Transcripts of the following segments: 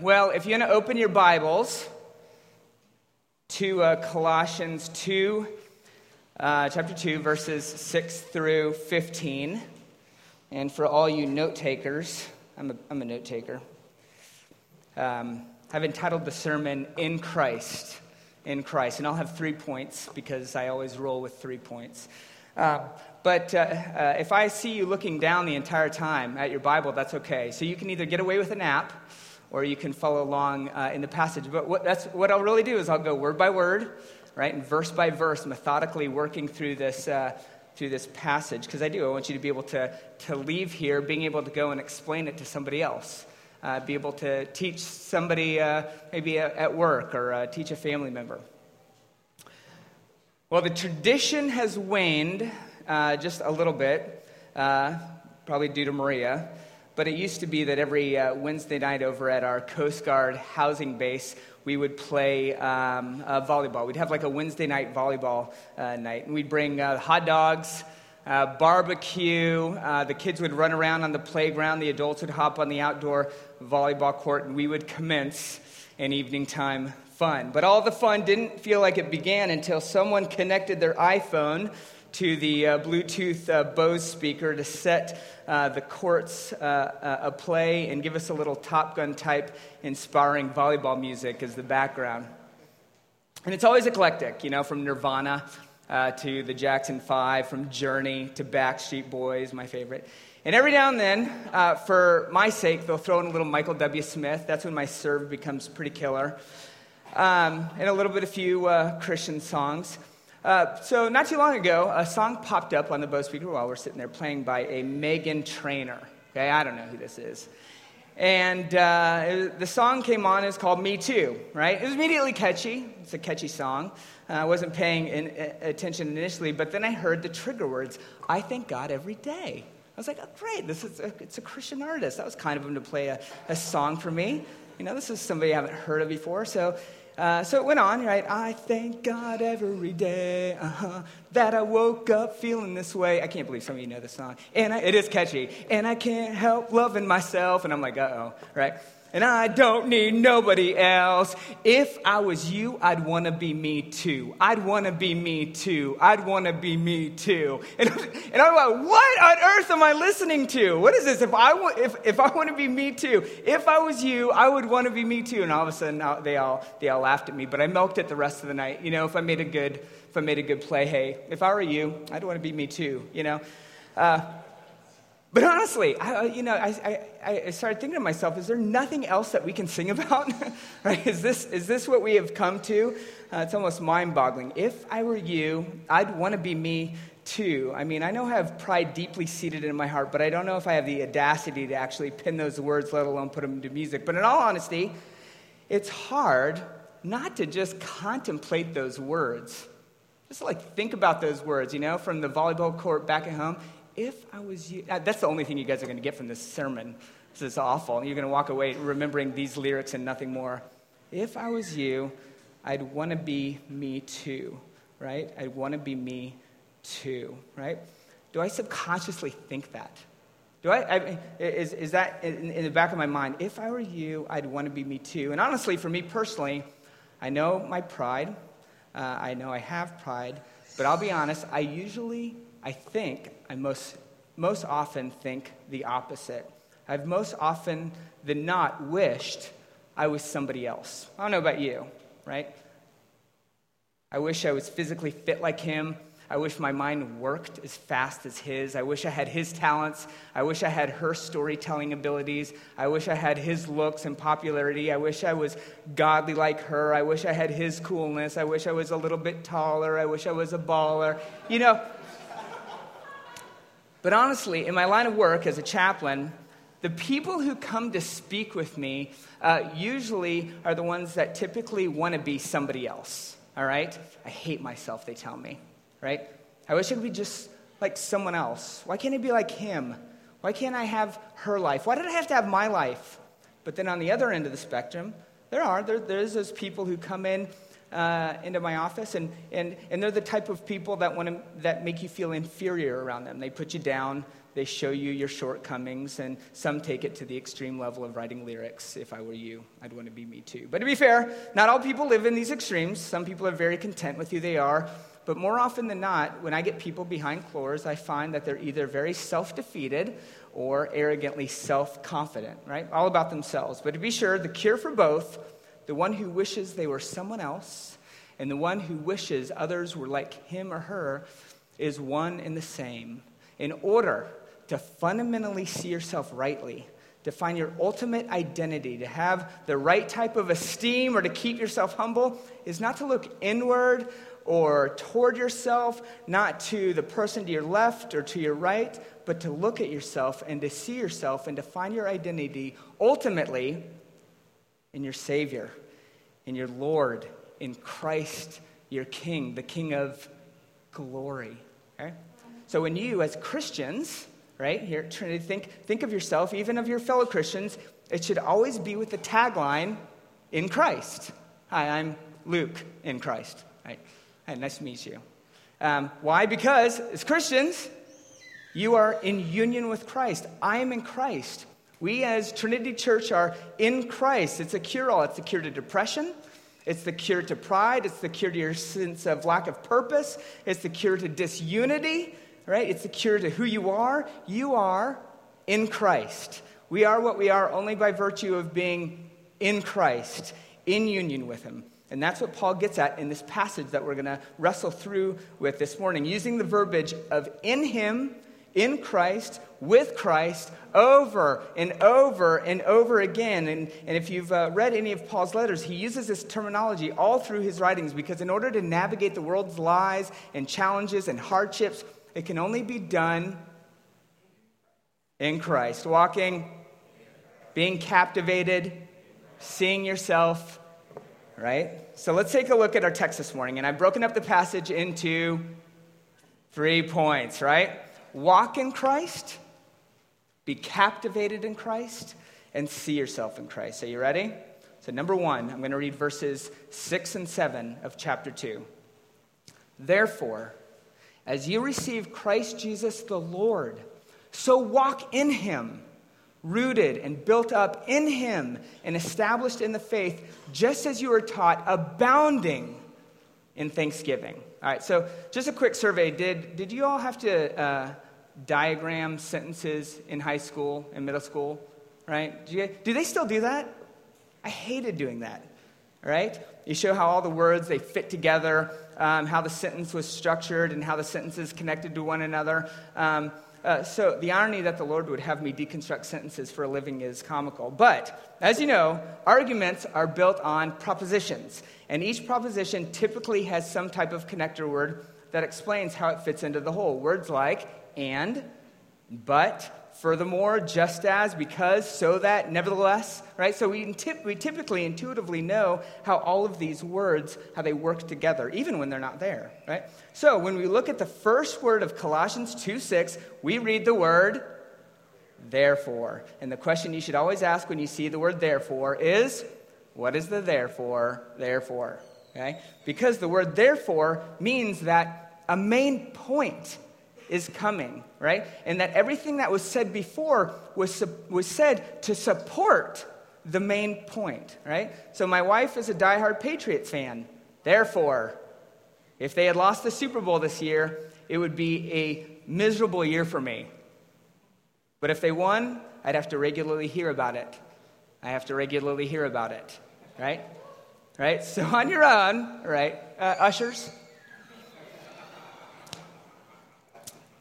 Well, if you want to open your Bibles to uh, Colossians 2, uh, chapter 2, verses 6 through 15. And for all you note takers, I'm a, I'm a note taker. Um, I've entitled the sermon In Christ. In Christ. And I'll have three points because I always roll with three points. Uh, but uh, uh, if I see you looking down the entire time at your Bible, that's okay. So you can either get away with a nap or you can follow along uh, in the passage. But what, that's, what I'll really do is I'll go word by word, right, and verse by verse, methodically working through this, uh, through this passage. Because I do. I want you to be able to, to leave here being able to go and explain it to somebody else. Uh, be able to teach somebody uh, maybe at work or uh, teach a family member. Well, the tradition has waned uh, just a little bit, probably due to Maria. But it used to be that every uh, Wednesday night over at our Coast Guard housing base, we would play um, uh, volleyball. We'd have like a Wednesday night volleyball uh, night. And we'd bring uh, hot dogs, barbecue. the kids would run around on the playground. The adults would hop on the outdoor volleyball court, and we would commence an evening time fun. But all the fun didn't feel like it began until someone connected their iPhone to the uh, Bluetooth uh, Bose speaker to set uh, the courts uh, uh, a play and give us a little Top Gun type inspiring volleyball music as the background. And it's always eclectic, you know, from Nirvana uh, to the Jackson Five, from Journey to Backstreet Boys, my favorite. And every now and then, for my sake, they'll throw in a little Michael W. Smith. That's when my serve becomes pretty killer. Um, and a little bit of few Christian songs. Uh, so, not too long ago, a song popped up on the Bose speaker while we're sitting there playing by a Meghan Trainor. Okay, I don't know who this is. And uh, the song came on, it's called Me Too, right? It was immediately catchy. It's a catchy song. Uh, I wasn't paying in, attention initially, but then I heard the trigger words I thank God every day. I was like, oh, great, this is a, it's a Christian artist. That was kind of him to play a, a song for me. You know, this is somebody I haven't heard of before. So uh, so it went on, right? I thank God every day uh-huh, that I woke up feeling this way. I can't believe some of you know this song. And I, it is catchy. And I can't help loving myself. And I'm like, uh oh, right? And I don't need nobody else. If I was you, I'd want to be me too. I'd want to be me too. I'd want to be me too. And, and I'm like, what on earth am I listening to? What is this? If I, if, if I want to be me too, if I was you, I would want to be me too. And all of a sudden, they all, they all laughed at me, but I milked it the rest of the night. You know, if I made a good, if I made a good play, hey, if I were you, I'd want to be me too, you know? Uh, but honestly, I, you know, I, I, I, started thinking to myself, is there nothing else that we can sing about? right? Is this, is this what we have come to? Uh, it's almost mind boggling. If I were you, I'd want to be me too. I mean, I know I have pride deeply seated in my heart, but I don't know if I have the audacity to actually pin those words, let alone put them into music. But in all honesty, it's hard not to just contemplate those words. Just like think about those words, you know, from the volleyball court back at home if I was you, uh, that's the only thing you guys are going to get from this sermon. This is awful. You're going to walk away remembering these lyrics and nothing more. If I was you, I'd want to be me too, right? I'd want to be me too, right? Do I subconsciously think that? Do I, I is, is that in, in, the back of my mind? If I were you, I'd want to be me too. And honestly, for me personally, I know my pride. Uh, I know I have pride. But I'll be honest, I usually I think I most, most often think the opposite. I've most often than not wished I was somebody else. I don't know about you, right? I wish I was physically fit like him. I wish my mind worked as fast as his. I wish I had his talents. I wish I had her storytelling abilities. I wish I had his looks and popularity. I wish I was godly like her. I wish I had his coolness. I wish I was a little bit taller. I wish I was a baller. You know, but honestly, in my line of work as a chaplain, the people who come to speak with me uh, usually are the ones that typically want to be somebody else. All right? I hate myself, they tell me. Right? I wish I could be just like someone else. Why can't I be like him? Why can't I have her life? Why did I have to have my life? But then on the other end of the spectrum, there are. There, there's those people who come in uh, into my office, and, and, and they're the type of people that, want to, that make you feel inferior around them. They put you down, they show you your shortcomings, and some take it to the extreme level of writing lyrics. If I were you, I'd want to be me too. But to be fair, not all people live in these extremes. Some people are very content with who they are. But more often than not, when I get people behind clores, I find that they're either very self defeated or arrogantly self confident, right? All about themselves. But to be sure, the cure for both, the one who wishes they were someone else and the one who wishes others were like him or her, is one and the same. In order to fundamentally see yourself rightly, to find your ultimate identity, to have the right type of esteem, or to keep yourself humble, is not to look inward or toward yourself, not to the person to your left or to your right, but to look at yourself and to see yourself and to find your identity ultimately in your Savior, in your Lord, in Christ, your King, the King of glory. Okay? So when you, as Christians, right, here at Trinity, think, think of yourself, even of your fellow Christians, it should always be with the tagline, in Christ. Hi, I'm Luke in Christ. Right. Hi, nice to meet you. Um, why? Because as Christians, you are in union with Christ. I am in Christ. We as Trinity Church are in Christ. It's a cure all. It's a cure to depression. It's the cure to pride. It's the cure to your sense of lack of purpose. It's the cure to disunity, right? It's the cure to who you are. You are in Christ. We are what we are only by virtue of being in Christ, in union with Him. And that's what Paul gets at in this passage that we're going to wrestle through with this morning, using the verbiage of in him, in Christ, with Christ, over and over and over again. And, and if you've uh, read any of Paul's letters, he uses this terminology all through his writings because in order to navigate the world's lies and challenges and hardships, it can only be done in Christ. Walking, being captivated, seeing yourself right? So let's take a look at our text this morning. And I've broken up the passage into three points, right? Walk in Christ, be captivated in Christ, and see yourself in Christ. Are you ready? So, number one, I'm going to read verses six and seven of chapter two. Therefore, as you receive Christ Jesus the Lord, so walk in him rooted and built up in Him and established in the faith, just as you were taught, abounding in thanksgiving. All right, so just a quick survey. Did, did you all have to uh, diagram sentences in high school and middle school? Right? Do, you, do they still do that? I hated doing that. Right? You show how all the words they fit together, um, how the sentence was structured, and how the sentences connected to one another. Um, uh, so the irony that the Lord would have me deconstruct sentences for a living is comical. But as you know, arguments are built on propositions, and each proposition typically has some type of connector word that explains how it fits into the whole. Words like and, but, Furthermore, just as, because, so that, nevertheless, right? So we, tip, we typically intuitively know how all of these words, how they work together, even when they're not there, right? So when we look at the first word of Colossians 2 6, we read the word therefore. And the question you should always ask when you see the word therefore is, what is the therefore, therefore? Okay? Because the word therefore means that a main point is coming, right? And that everything that was said before was, was said to support the main point, right? So my wife is a diehard Patriots fan. Therefore, if they had lost the Super Bowl this year, it would be a miserable year for me. But if they won, I'd have to regularly hear about it. I have to regularly hear about it, right? Right? So on your own, right? Uh, ushers,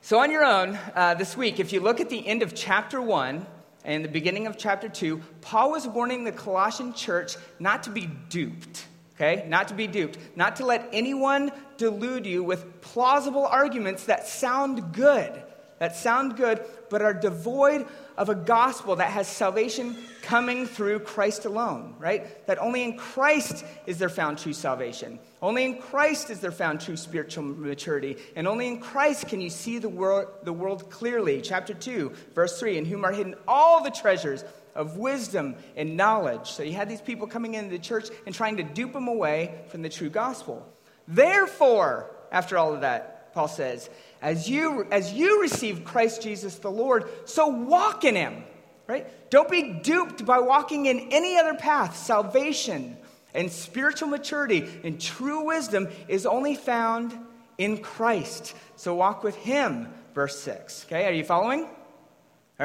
So, on your own, uh, this week, if you look at the end of chapter 1 and the beginning of chapter 2, Paul was warning the Colossian church not to be duped. Okay? Not to be duped. Not to let anyone delude you with plausible arguments that sound good, that sound good, but are devoid of a gospel that has salvation coming through Christ alone, right? That only in Christ is there found true salvation. Only in Christ is there found true spiritual maturity. And only in Christ can you see the world, the world clearly. Chapter 2, verse 3 In whom are hidden all the treasures of wisdom and knowledge. So you had these people coming into the church and trying to dupe them away from the true gospel. Therefore, after all of that, Paul says, as you, as you receive Christ Jesus the Lord, so walk in him, right? Don't be duped by walking in any other path. Salvation and spiritual maturity and true wisdom is only found in Christ. So walk with him, verse 6. Okay, are you following? All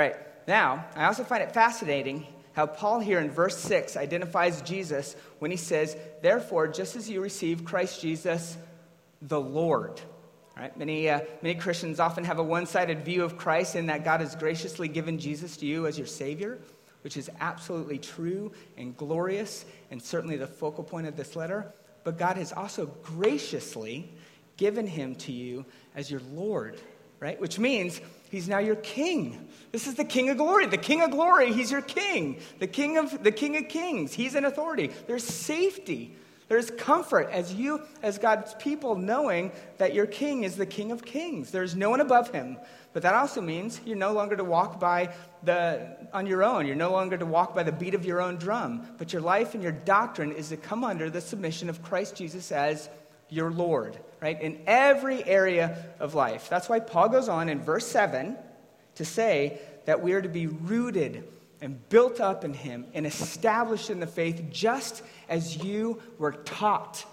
right, now, I also find it fascinating how Paul here in verse 6 identifies Jesus when he says, Therefore, just as you receive Christ Jesus, the Lord. Right? Many, uh, many Christians often have a one sided view of Christ in that God has graciously given Jesus to you as your Savior, which is absolutely true and glorious and certainly the focal point of this letter. But God has also graciously given him to you as your Lord, right? Which means he's now your king. This is the king of glory. The king of glory, he's your king. The king of the king of kings, he's an authority. There's safety. There's comfort as you, as God's people, knowing that your king is the king of kings. There's no one above him. But that also means you're no longer to walk by the, on your own. You're no longer to walk by the beat of your own drum. But your life and your doctrine is to come under the submission of Christ Jesus as your Lord, right? In every area of life. That's why Paul goes on in verse 7 to say that we are to be rooted and built up in him and established in the faith just as you were taught.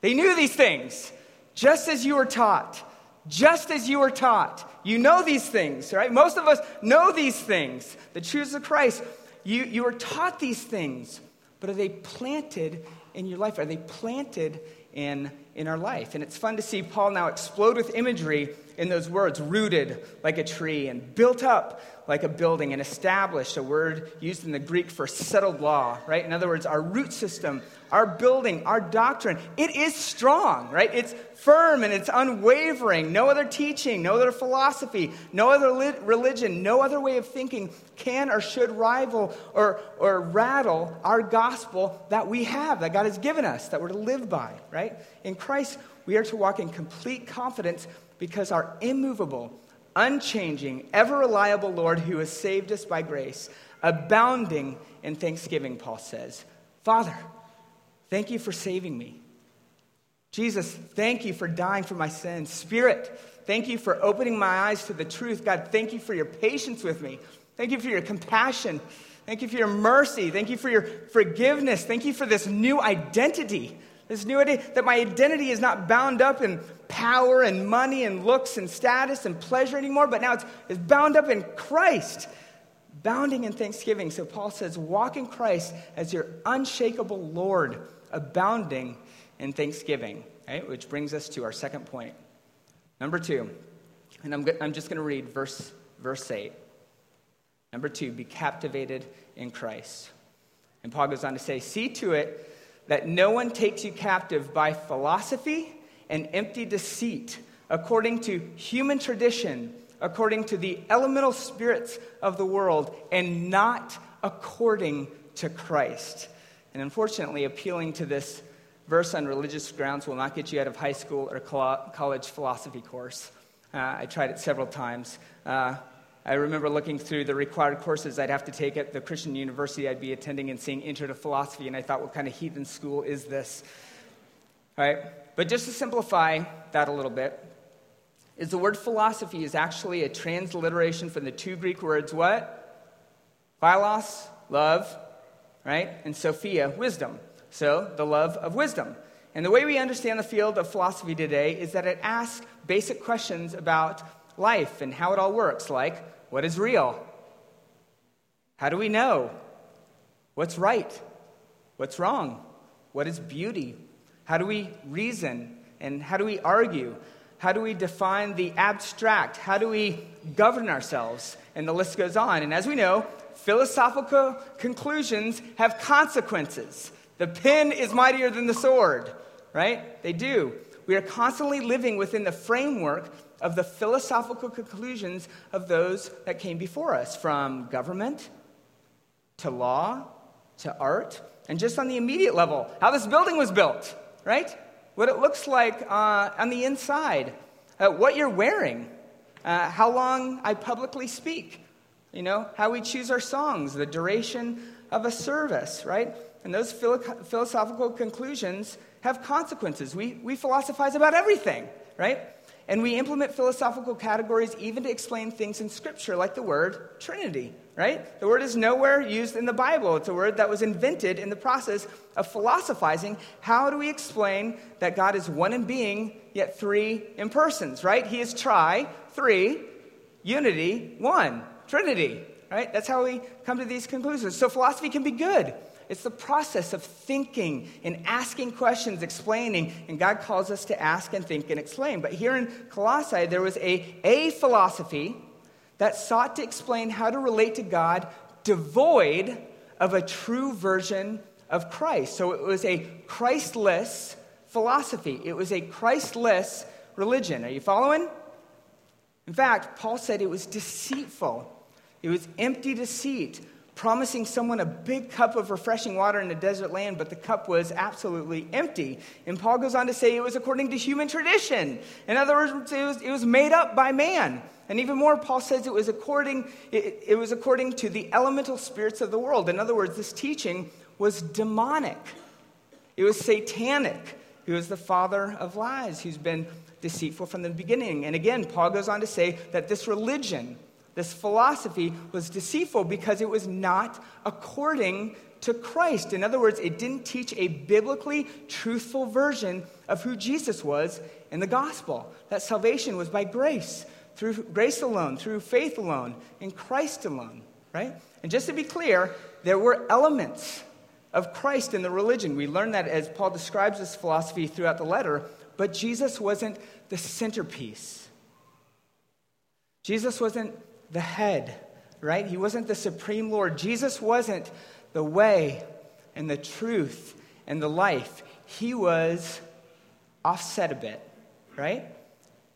They knew these things, just as you were taught. Just as you were taught. You know these things, right? Most of us know these things. The truths of Christ. You, you were taught these things, but are they planted in your life? Are they planted in, in our life? And it's fun to see Paul now explode with imagery in those words rooted like a tree and built up like a building and established, a word used in the Greek for settled law, right? In other words, our root system, our building, our doctrine, it is strong, right? It's firm and it's unwavering. No other teaching, no other philosophy, no other religion, no other way of thinking can or should rival or, or rattle our gospel that we have, that God has given us, that we're to live by, right? In Christ, we are to walk in complete confidence because our immovable, unchanging, ever reliable Lord who has saved us by grace, abounding in thanksgiving, Paul says. Father, thank you for saving me. Jesus, thank you for dying for my sins. Spirit, thank you for opening my eyes to the truth. God, thank you for your patience with me. Thank you for your compassion. Thank you for your mercy. Thank you for your forgiveness. Thank you for this new identity this new idea that my identity is not bound up in power and money and looks and status and pleasure anymore, but now it's, it's bound up in Christ, bounding in thanksgiving. So Paul says, walk in Christ as your unshakable Lord, abounding in thanksgiving. Right? Which brings us to our second point. Number two, and I'm, I'm just going to read verse, verse 8. Number two, be captivated in Christ. And Paul goes on to say, see to it that no one takes you captive by philosophy and empty deceit, according to human tradition, according to the elemental spirits of the world, and not according to Christ. And unfortunately, appealing to this verse on religious grounds will not get you out of high school or college philosophy course. Uh, I tried it several times. Uh, I remember looking through the required courses I'd have to take at the Christian university I'd be attending and seeing Intro to Philosophy, and I thought, what kind of heathen school is this? All right? But just to simplify that a little bit, is the word philosophy is actually a transliteration from the two Greek words what? Philos, love, right? And Sophia, wisdom. So, the love of wisdom. And the way we understand the field of philosophy today is that it asks basic questions about life and how it all works, like what is real? How do we know? What's right? What's wrong? What is beauty? How do we reason? And how do we argue? How do we define the abstract? How do we govern ourselves? And the list goes on. And as we know, philosophical conclusions have consequences. The pen is mightier than the sword, right? They do. We are constantly living within the framework of the philosophical conclusions of those that came before us, from government to law to art, and just on the immediate level, how this building was built, right? What it looks like uh, on the inside, uh, what you're wearing, uh, how long I publicly speak, you know, how we choose our songs, the duration of a service, right? And those philo- philosophical conclusions have consequences. We, we philosophize about everything, right? And we implement philosophical categories even to explain things in Scripture, like the word Trinity, right? The word is nowhere used in the Bible. It's a word that was invented in the process of philosophizing. How do we explain that God is one in being, yet three in persons, right? He is tri, three, unity, one, Trinity, right? That's how we come to these conclusions. So philosophy can be good. It's the process of thinking and asking questions, explaining, and God calls us to ask and think and explain. But here in Colossae, there was a, a philosophy that sought to explain how to relate to God devoid of a true version of Christ. So it was a Christless philosophy, it was a Christless religion. Are you following? In fact, Paul said it was deceitful, it was empty deceit promising someone a big cup of refreshing water in a desert land, but the cup was absolutely empty. And Paul goes on to say it was according to human tradition. In other words, it was, it was made up by man. And even more, Paul says it was according, it, it was according to the elemental spirits of the world. In other words, this teaching was demonic. It was satanic. He was the father of lies, who's been deceitful from the beginning. And again, Paul goes on to say that this religion, this philosophy was deceitful because it was not according to Christ. In other words, it didn't teach a biblically truthful version of who Jesus was in the gospel. That salvation was by grace, through grace alone, through faith alone, in Christ alone, right? And just to be clear, there were elements of Christ in the religion. We learn that as Paul describes this philosophy throughout the letter, but Jesus wasn't the centerpiece. Jesus wasn't the head, right? He wasn't the supreme Lord. Jesus wasn't the way and the truth and the life. He was offset a bit, right?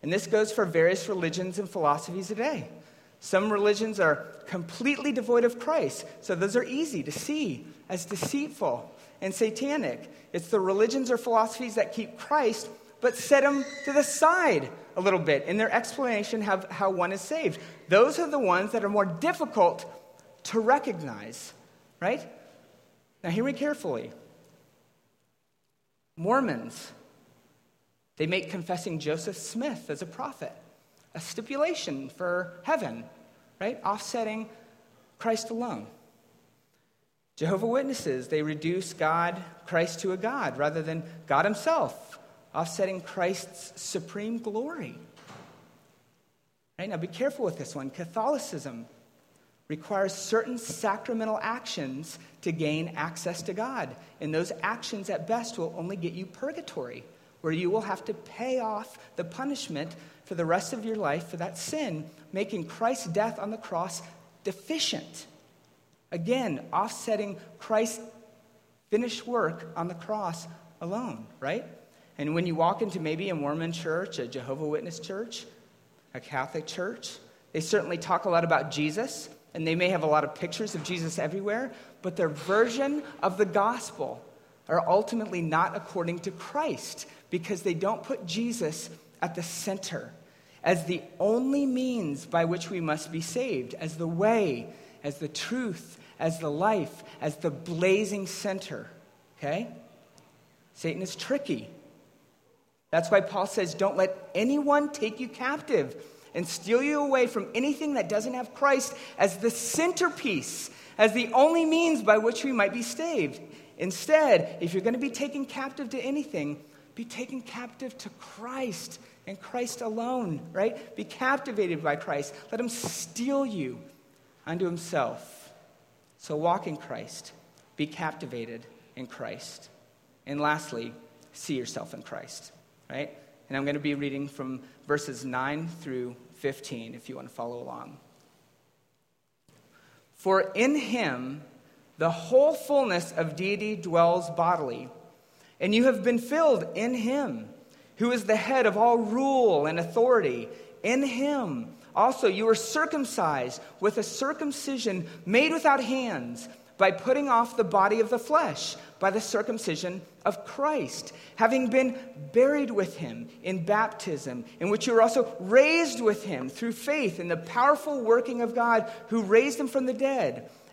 And this goes for various religions and philosophies today. Some religions are completely devoid of Christ, so those are easy to see as deceitful and satanic. It's the religions or philosophies that keep Christ but set him to the side a little bit in their explanation of how one is saved. Those are the ones that are more difficult to recognize, right? Now, hear me carefully. Mormons, they make confessing Joseph Smith as a prophet a stipulation for heaven, right? Offsetting Christ alone. Jehovah Witnesses, they reduce God, Christ to a God rather than God himself offsetting Christ's supreme glory. Right? Now, be careful with this one. Catholicism requires certain sacramental actions to gain access to God. And those actions, at best, will only get you purgatory, where you will have to pay off the punishment for the rest of your life for that sin, making Christ's death on the cross deficient. Again, offsetting Christ's finished work on the cross alone, right? And when you walk into maybe a Mormon church, a Jehovah Witness church, a Catholic church, they certainly talk a lot about Jesus, and they may have a lot of pictures of Jesus everywhere, but their version of the gospel are ultimately not according to Christ because they don't put Jesus at the center as the only means by which we must be saved, as the way, as the truth, as the life, as the blazing center. Okay? Satan is tricky. That's why Paul says, Don't let anyone take you captive and steal you away from anything that doesn't have Christ as the centerpiece, as the only means by which we might be saved. Instead, if you're going to be taken captive to anything, be taken captive to Christ and Christ alone, right? Be captivated by Christ. Let him steal you unto himself. So walk in Christ, be captivated in Christ. And lastly, see yourself in Christ right? And I'm going to be reading from verses 9 through 15 if you want to follow along. For in him the whole fullness of deity dwells bodily, and you have been filled in him, who is the head of all rule and authority. In him also you were circumcised with a circumcision made without hands by putting off the body of the flesh by the circumcision of Christ, having been buried with him in baptism, in which you were also raised with him through faith in the powerful working of God who raised him from the dead.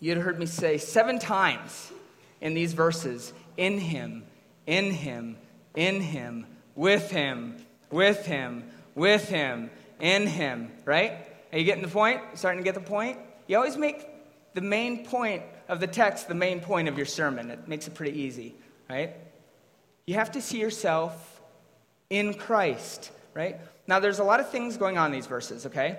you'd heard me say seven times in these verses in him, in him, in him, with him, with him, with him, in him, right? Are you getting the point? Starting to get the point? You always make the main point of the text the main point of your sermon. It makes it pretty easy, right? You have to see yourself in Christ, right? Now, there's a lot of things going on in these verses, okay?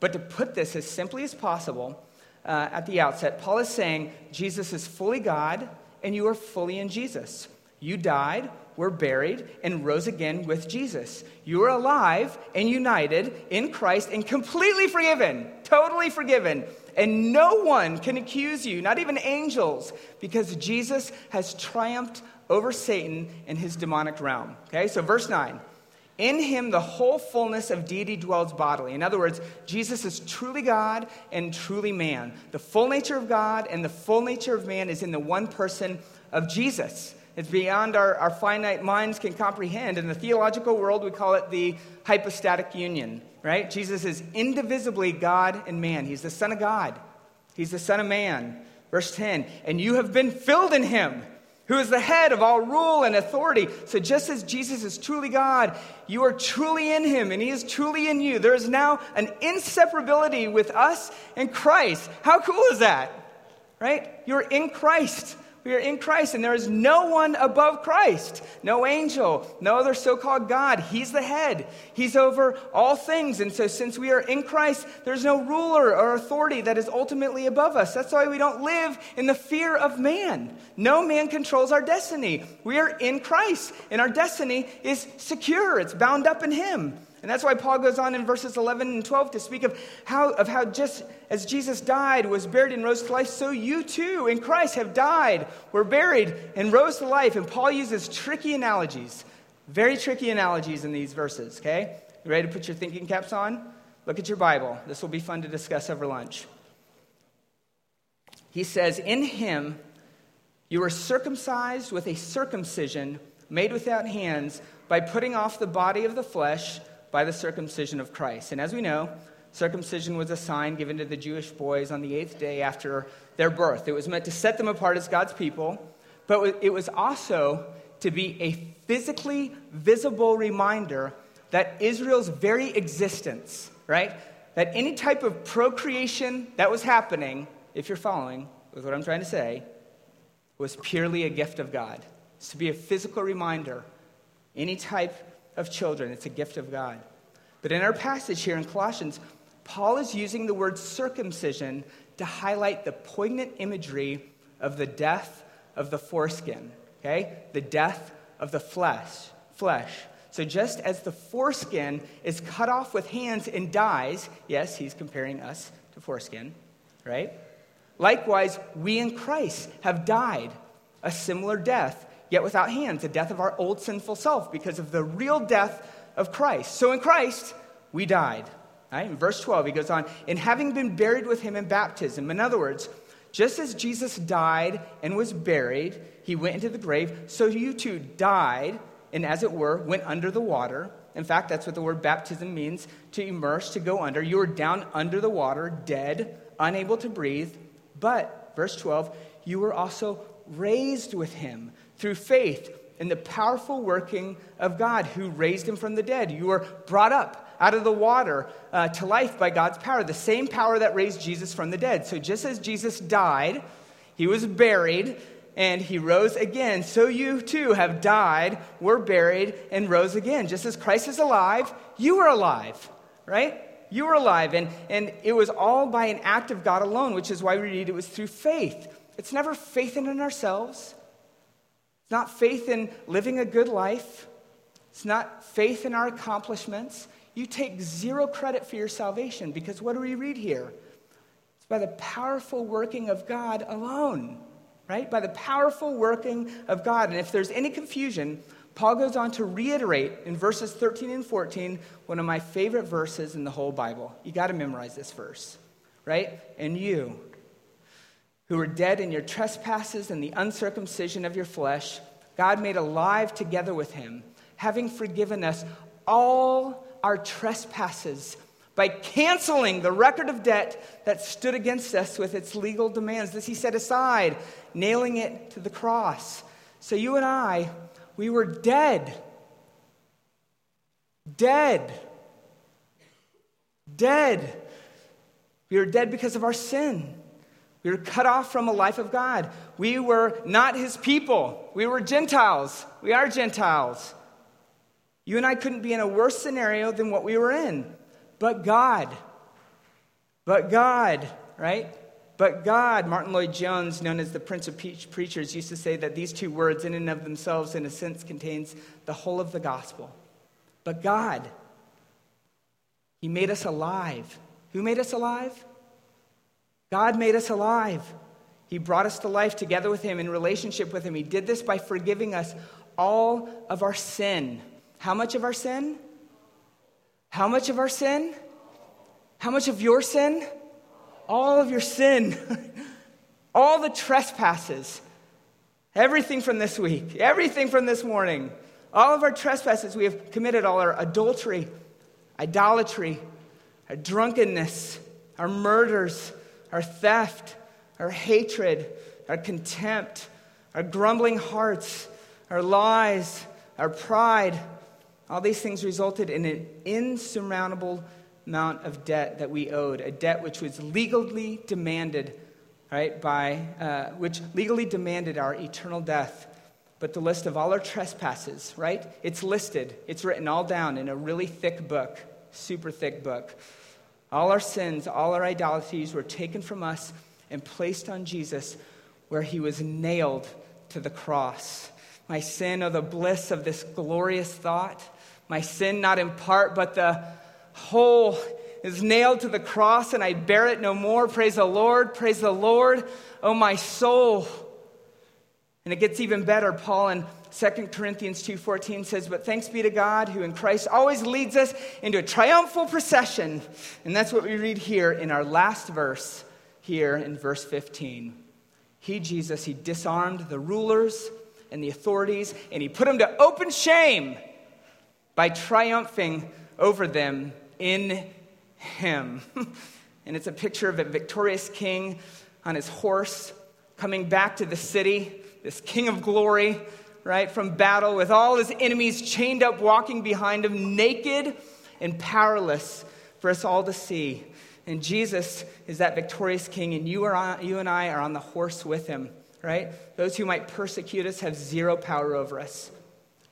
But to put this as simply as possible, uh, at the outset, Paul is saying Jesus is fully God and you are fully in Jesus. You died, were buried, and rose again with Jesus. You are alive and united in Christ and completely forgiven, totally forgiven. And no one can accuse you, not even angels, because Jesus has triumphed over Satan and his demonic realm. Okay, so verse 9. In him, the whole fullness of deity dwells bodily. In other words, Jesus is truly God and truly man. The full nature of God and the full nature of man is in the one person of Jesus. It's beyond our, our finite minds can comprehend. In the theological world, we call it the hypostatic union, right? Jesus is indivisibly God and man. He's the Son of God, He's the Son of man. Verse 10 And you have been filled in Him who is the head of all rule and authority. So just as Jesus is truly God, you are truly in him and he is truly in you. There is now an inseparability with us and Christ. How cool is that? Right? You're in Christ. We are in Christ, and there is no one above Christ. No angel, no other so called God. He's the head, He's over all things. And so, since we are in Christ, there's no ruler or authority that is ultimately above us. That's why we don't live in the fear of man. No man controls our destiny. We are in Christ, and our destiny is secure, it's bound up in Him. And that's why Paul goes on in verses 11 and 12 to speak of how, of how just as Jesus died, was buried, and rose to life, so you too in Christ have died, were buried, and rose to life. And Paul uses tricky analogies, very tricky analogies in these verses, okay? You ready to put your thinking caps on? Look at your Bible. This will be fun to discuss over lunch. He says, In him you were circumcised with a circumcision made without hands by putting off the body of the flesh by the circumcision of Christ. And as we know, circumcision was a sign given to the Jewish boys on the eighth day after their birth. It was meant to set them apart as God's people, but it was also to be a physically visible reminder that Israel's very existence, right? That any type of procreation that was happening, if you're following with what I'm trying to say, was purely a gift of God. It's to be a physical reminder. Any type of children. It's a gift of God. But in our passage here in Colossians, Paul is using the word circumcision to highlight the poignant imagery of the death of the foreskin, okay? The death of the flesh, flesh. So just as the foreskin is cut off with hands and dies, yes, he's comparing us to foreskin, right? Likewise, we in Christ have died a similar death yet without hands, the death of our old sinful self because of the real death of Christ. So in Christ, we died. Right? In verse 12, he goes on, in having been buried with him in baptism. In other words, just as Jesus died and was buried, he went into the grave, so you too died and, as it were, went under the water. In fact, that's what the word baptism means to immerse, to go under. You were down under the water, dead, unable to breathe. But, verse 12, you were also raised with him through faith in the powerful working of God who raised him from the dead. You were brought up out of the water uh, to life by God's power, the same power that raised Jesus from the dead. So just as Jesus died, he was buried, and he rose again. So you too have died, were buried, and rose again. Just as Christ is alive, you were alive, right? You were alive. And, and it was all by an act of God alone, which is why we read it was through faith. It's never faith in ourselves. It's not faith in living a good life. It's not faith in our accomplishments. You take zero credit for your salvation because what do we read here? It's by the powerful working of God alone, right? By the powerful working of God. And if there's any confusion, Paul goes on to reiterate in verses 13 and 14 one of my favorite verses in the whole Bible. You got to memorize this verse, right? And you, who were dead in your trespasses and the uncircumcision of your flesh, God made alive together with him, having forgiven us all our trespasses by canceling the record of debt that stood against us with its legal demands. This he set aside, nailing it to the cross. So you and I, we were dead. Dead. Dead. We were dead because of our sin. We were cut off from a life of God. We were not his people. We were Gentiles. We are Gentiles. You and I couldn't be in a worse scenario than what we were in. But God. But God, right? But God, Martyn Lloyd-Jones, known as the Prince of Preachers, used to say that these two words, in and of themselves, in a sense, contains the whole of the gospel. But God, He made us alive. Who made us alive? God made us alive. He brought us to life together with Him in relationship with Him. He did this by forgiving us all of our sin. How much of our sin? How much of our sin? How much of your sin? all of your sin, all the trespasses, everything from this week, everything from this morning, all of our trespasses we have committed, all our adultery, idolatry, our drunkenness, our murders, our theft, our hatred, our contempt, our grumbling hearts, our lies, our pride, all these things resulted in an insurmountable amount of debt that we owed, a debt which was legally demanded, right, by, uh, which legally demanded our eternal death. But the list of all our trespasses, right, it's listed, it's written all down in a really thick book, super thick book. All our sins, all our idolatries were taken from us and placed on Jesus, where he was nailed to the cross. My sin, oh, the bliss of this glorious thought. My sin, not in part, but the whole is nailed to the cross and I bear it no more. Praise the Lord, praise the Lord, oh my soul. And it gets even better. Paul in 2 Corinthians 2:14 says, "But thanks be to God who in Christ always leads us into a triumphal procession." And that's what we read here in our last verse here in verse 15. He Jesus, he disarmed the rulers and the authorities and he put them to open shame by triumphing over them in him. and it's a picture of a victorious king on his horse coming back to the city, this king of glory, right, from battle with all his enemies chained up, walking behind him, naked and powerless for us all to see. And Jesus is that victorious king, and you, are you and I are on the horse with him, right? Those who might persecute us have zero power over us.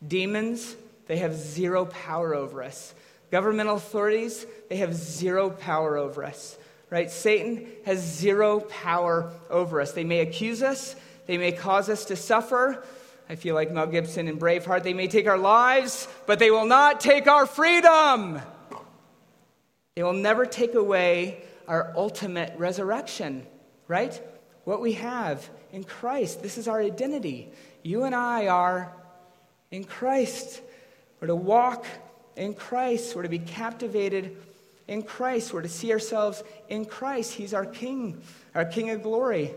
Demons, they have zero power over us. Governmental authorities, they have zero power over us, right? Satan has zero power over us. They may accuse us, they may cause us to suffer. I feel like Mel Gibson in Braveheart. They may take our lives, but they will not take our freedom. They will never take away our ultimate resurrection, right? What we have in Christ. This is our identity. You and I are in Christ. We're to walk in Christ. We're to be captivated in Christ. We're to see ourselves in Christ. He's our King, our King of glory.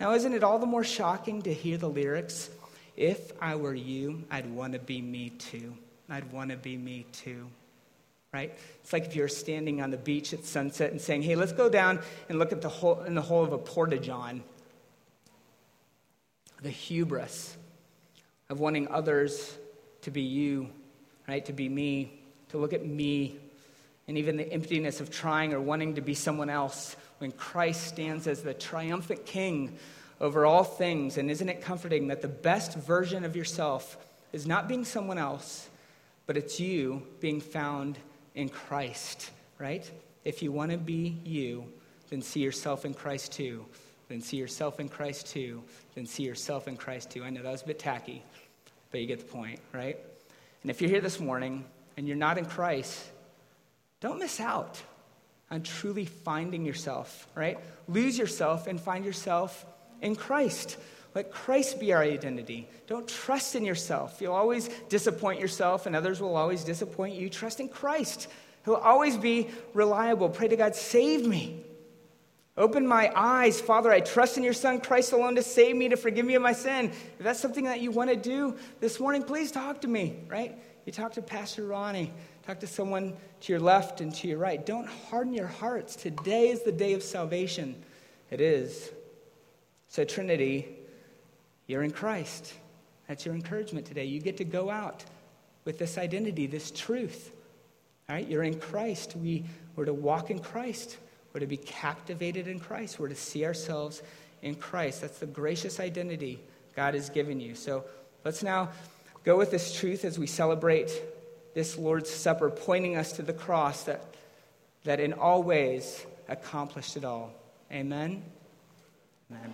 Now, isn't it all the more shocking to hear the lyrics? If I were you, I'd want to be me too. I'd want to be me too. Right? It's like if you're standing on the beach at sunset and saying, hey, let's go down and look at the hole, in the hole of a porta john. The hubris of wanting others to be you, right? To be me to look at me and even the emptiness of trying or wanting to be someone else when Christ stands as the triumphant king over all things. And isn't it comforting that the best version of yourself is not being someone else, but it's you being found in Christ, right? If you want to be you, then see yourself in Christ too. Then see yourself in Christ too. Then see yourself in Christ too. I know that was a bit tacky, but you get the point, right? And if you're here this morning and you're not in Christ, don't miss out on truly finding yourself, right? Lose yourself and find yourself in Christ. Let Christ be our identity. Don't trust in yourself. You'll always disappoint yourself, and others will always disappoint you. Trust in Christ. He'll always be reliable. Pray to God, save me. Open my eyes. Father, I trust in your Son, Christ alone, to save me, to forgive me of my sin. If that's something that you want to do this morning, please talk to me, right? You talk to Pastor Ronnie, talk to someone to your left and to your right. Don't harden your hearts. Today is the day of salvation. It is. So, Trinity, you're in Christ. That's your encouragement today. You get to go out with this identity, this truth. All right, you're in Christ. We, we're to walk in Christ. We're to be captivated in Christ. We're to see ourselves in Christ. That's the gracious identity God has given you. So let's now go with this truth as we celebrate this Lord's Supper, pointing us to the cross that, that in all ways accomplished it all. Amen. Amen.